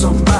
somebody.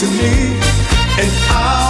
to me, and I.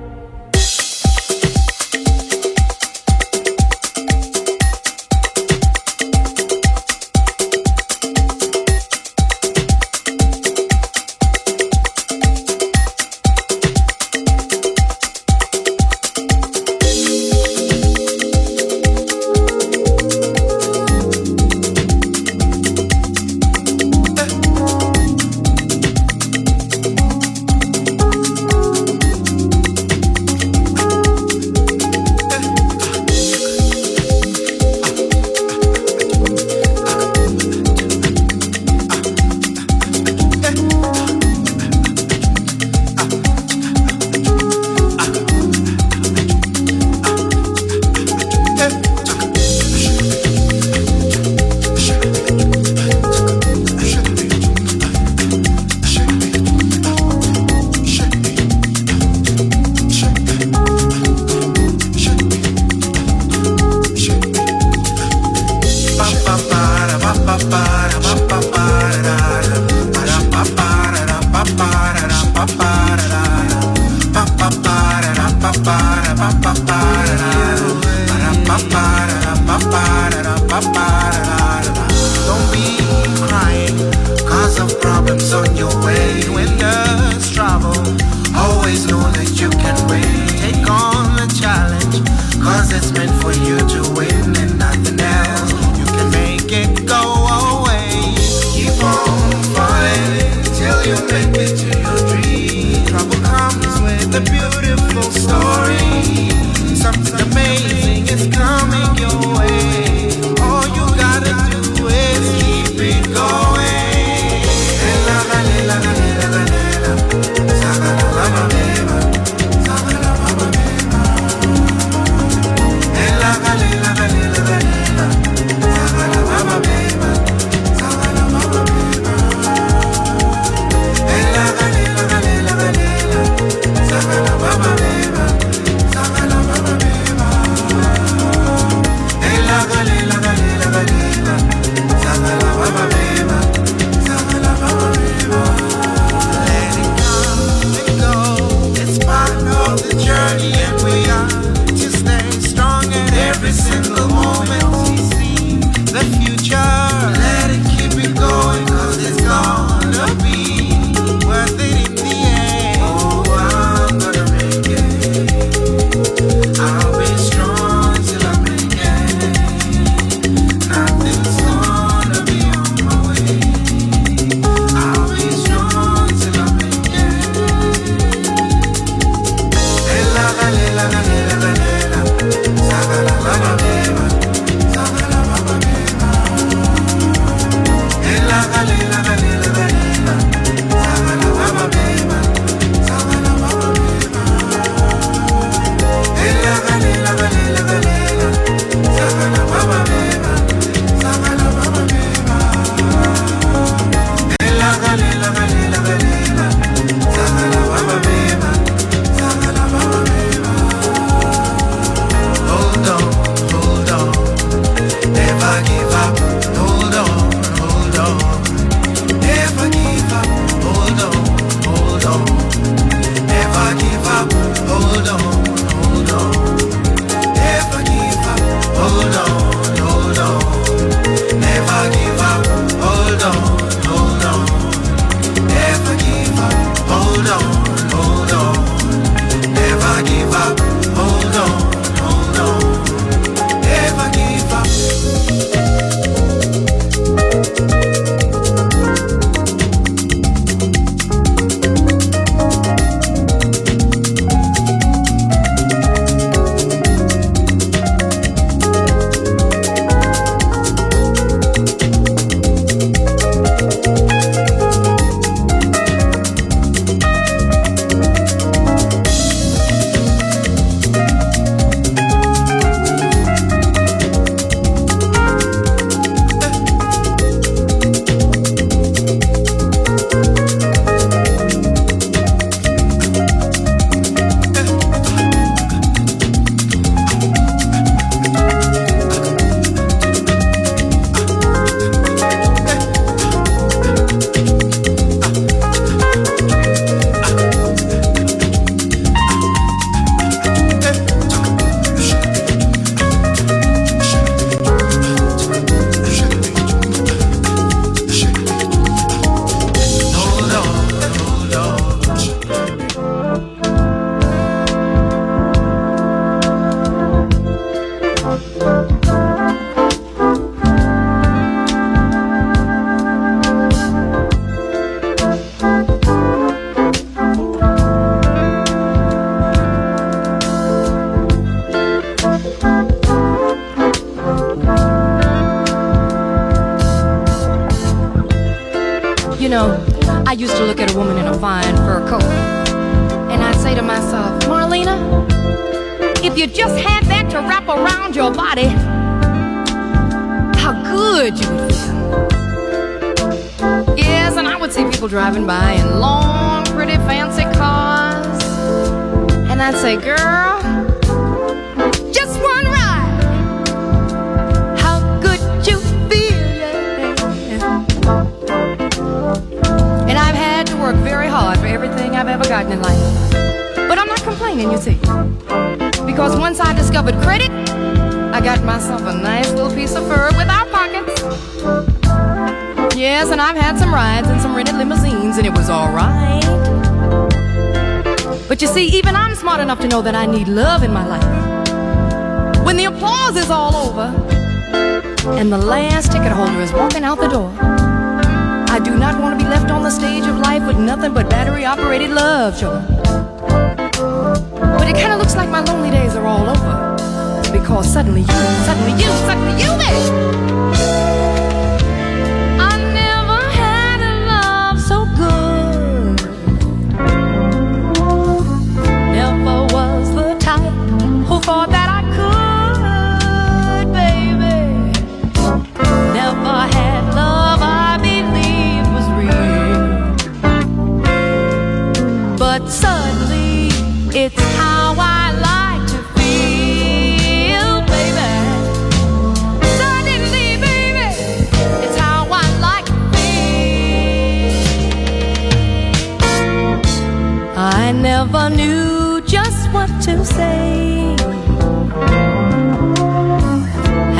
I used to look at a woman in a fine fur coat, and I'd say to myself, Marlena, if you just had that to wrap around your body, how good you would feel. Yes, and I would see people driving by in long, pretty, fancy cars, and I'd say, girl, I've ever gotten in life. But I'm not complaining, you see. Because once I discovered credit, I got myself a nice little piece of fur without pockets. Yes, and I've had some rides in some rented limousines, and it was alright. But you see, even I'm smart enough to know that I need love in my life. When the applause is all over, and the last ticket holder is walking out the door, I do not want to be left on the stage of life with nothing but battery operated love, children. But it kind of looks like my lonely days are all over. Because suddenly you, suddenly you, suddenly you, baby. Never knew just what to say.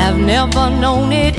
Have never known it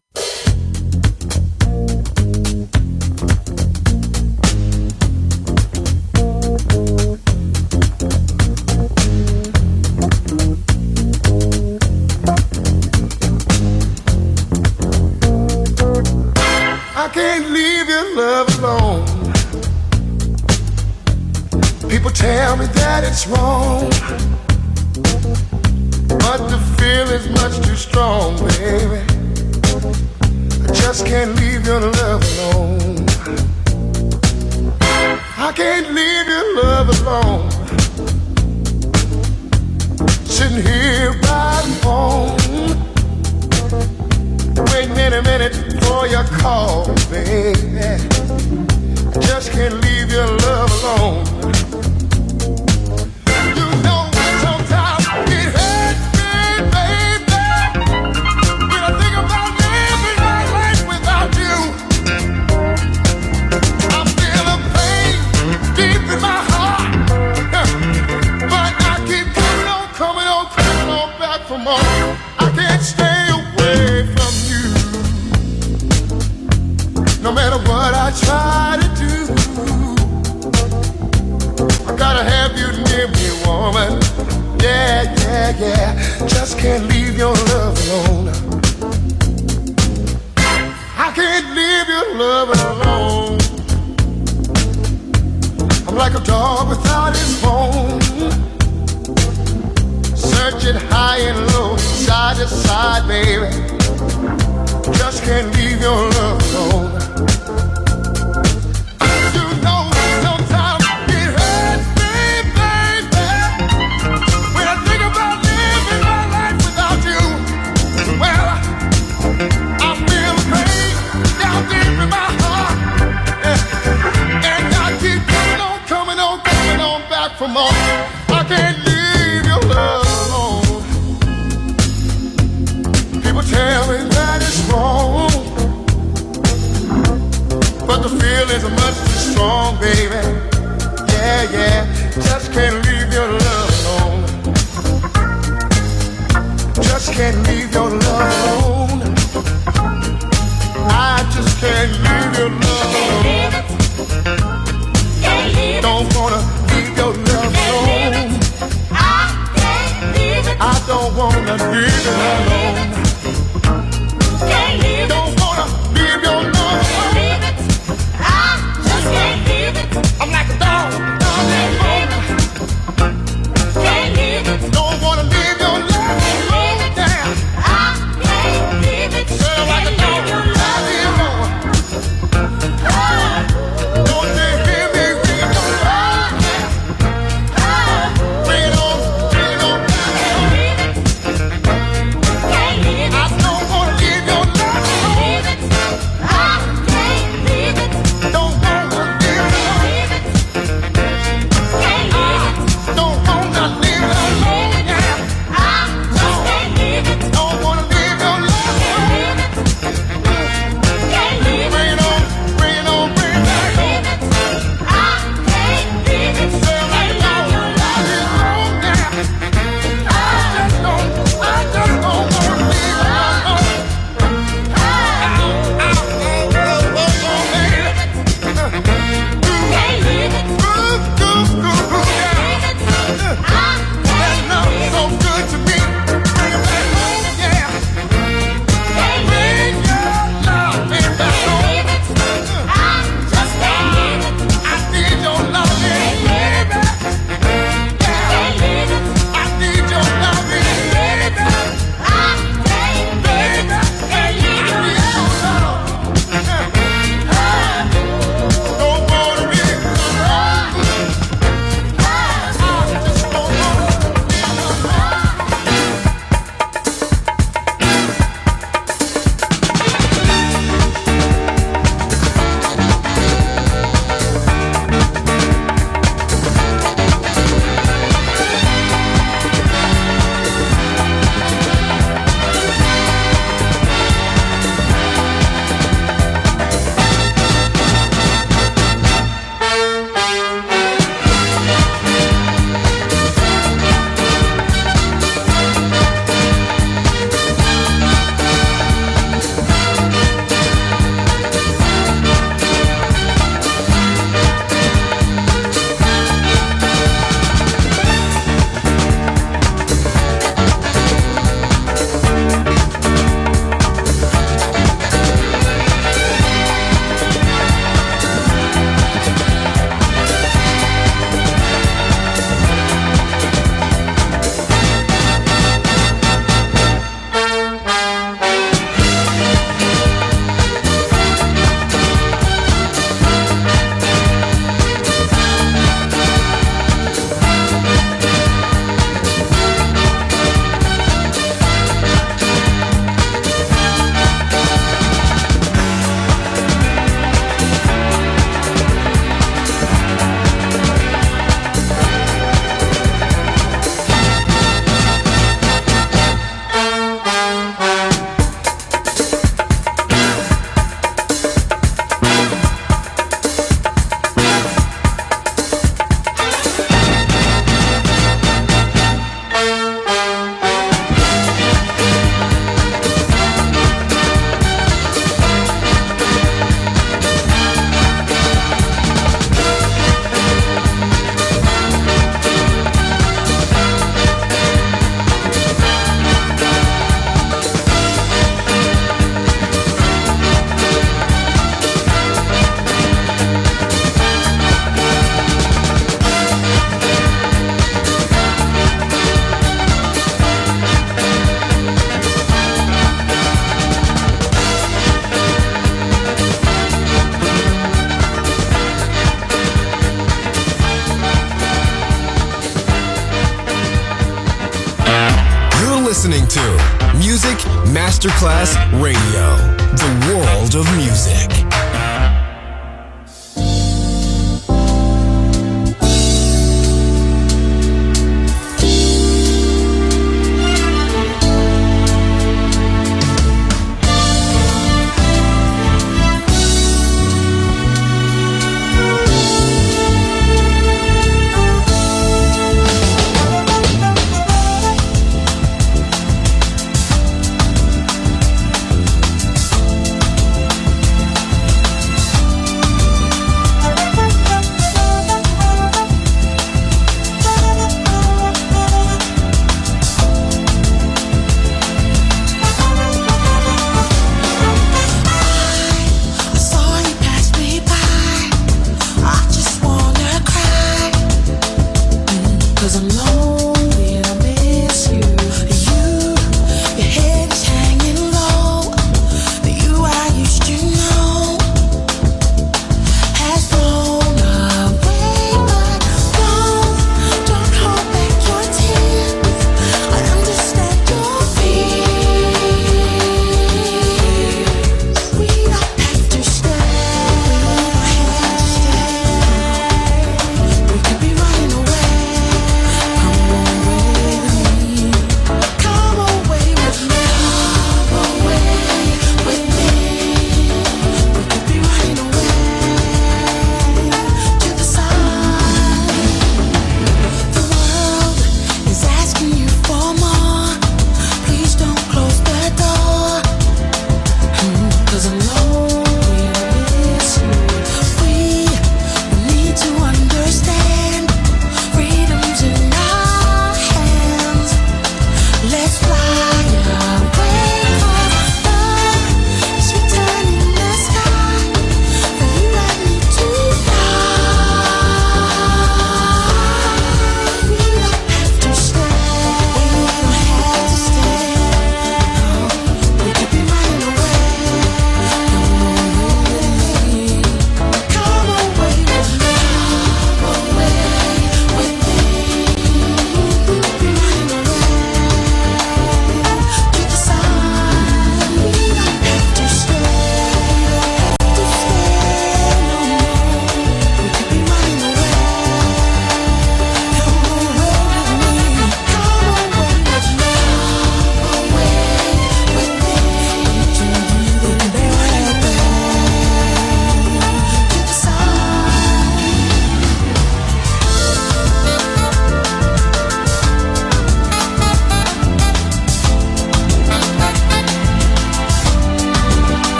tell me that it's wrong. But the feeling's much too strong, baby. I just can't leave your love alone. I can't leave your love alone. Sitting here by the phone. Waiting in a minute for your call, baby. I just can't leave your love alone. try to do. I gotta have you near me, woman. Yeah, yeah, yeah. Just can't leave your love alone. I can't leave your love alone. I'm like a dog without his bone searching high and low, side to side, baby. Just can't leave your love alone.